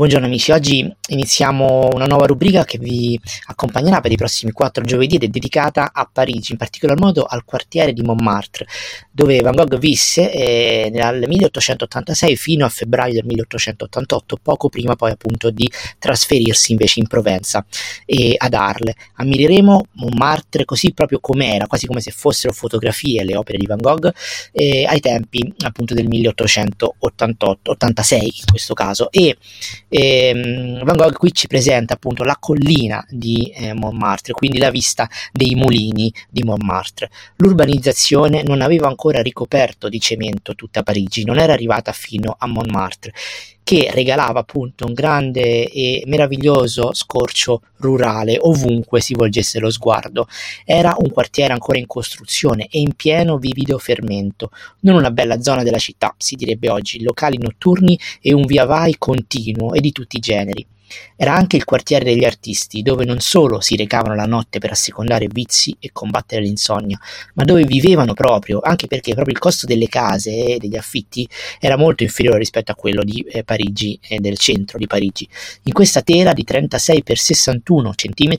Buongiorno amici, oggi iniziamo una nuova rubrica che vi accompagnerà per i prossimi quattro giovedì ed è dedicata a Parigi, in particolar modo al quartiere di Montmartre, dove Van Gogh visse eh, dal 1886 fino a febbraio del 1888, poco prima poi appunto di trasferirsi invece in Provenza e ad Arles. Ammireremo Montmartre così proprio com'era, quasi come se fossero fotografie le opere di Van Gogh eh, ai tempi appunto del 1888, 86 in questo caso e e, ehm, Van Gogh qui ci presenta appunto la collina di eh, Montmartre, quindi la vista dei mulini di Montmartre. L'urbanizzazione non aveva ancora ricoperto di cemento tutta Parigi, non era arrivata fino a Montmartre che regalava appunto un grande e meraviglioso scorcio rurale ovunque si volgesse lo sguardo. Era un quartiere ancora in costruzione e in pieno vivido fermento, non una bella zona della città, si direbbe oggi, locali notturni e un via vai continuo e di tutti i generi. Era anche il quartiere degli artisti, dove non solo si recavano la notte per assecondare vizi e combattere l'insonnia, ma dove vivevano proprio, anche perché proprio il costo delle case e degli affitti era molto inferiore rispetto a quello di eh, Parigi e del centro di Parigi. In questa tela di 36 x 61 cm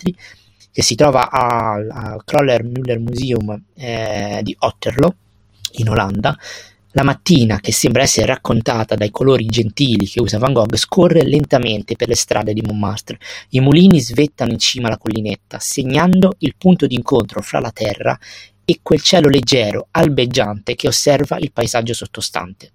che si trova al Kroller Müller Museum eh, di Otterlo, in Olanda, la mattina, che sembra essere raccontata dai colori gentili che usa Van Gogh, scorre lentamente per le strade di Montmartre. I mulini svettano in cima alla collinetta, segnando il punto d'incontro fra la terra e quel cielo leggero, albeggiante che osserva il paesaggio sottostante.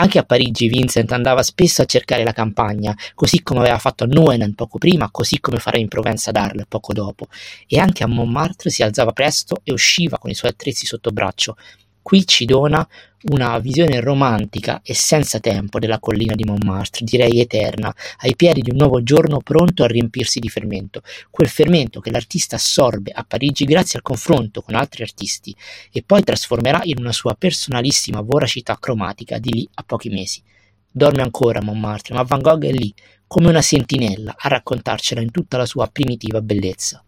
Anche a Parigi Vincent andava spesso a cercare la campagna, così come aveva fatto a Nouenen poco prima, così come farà in Provenza d'Arles poco dopo, e anche a Montmartre si alzava presto e usciva con i suoi attrezzi sotto braccio, Qui ci dona una visione romantica e senza tempo della collina di Montmartre, direi eterna, ai piedi di un nuovo giorno pronto a riempirsi di fermento, quel fermento che l'artista assorbe a Parigi grazie al confronto con altri artisti e poi trasformerà in una sua personalissima voracità cromatica di lì a pochi mesi. Dorme ancora Montmartre, ma Van Gogh è lì, come una sentinella, a raccontarcela in tutta la sua primitiva bellezza.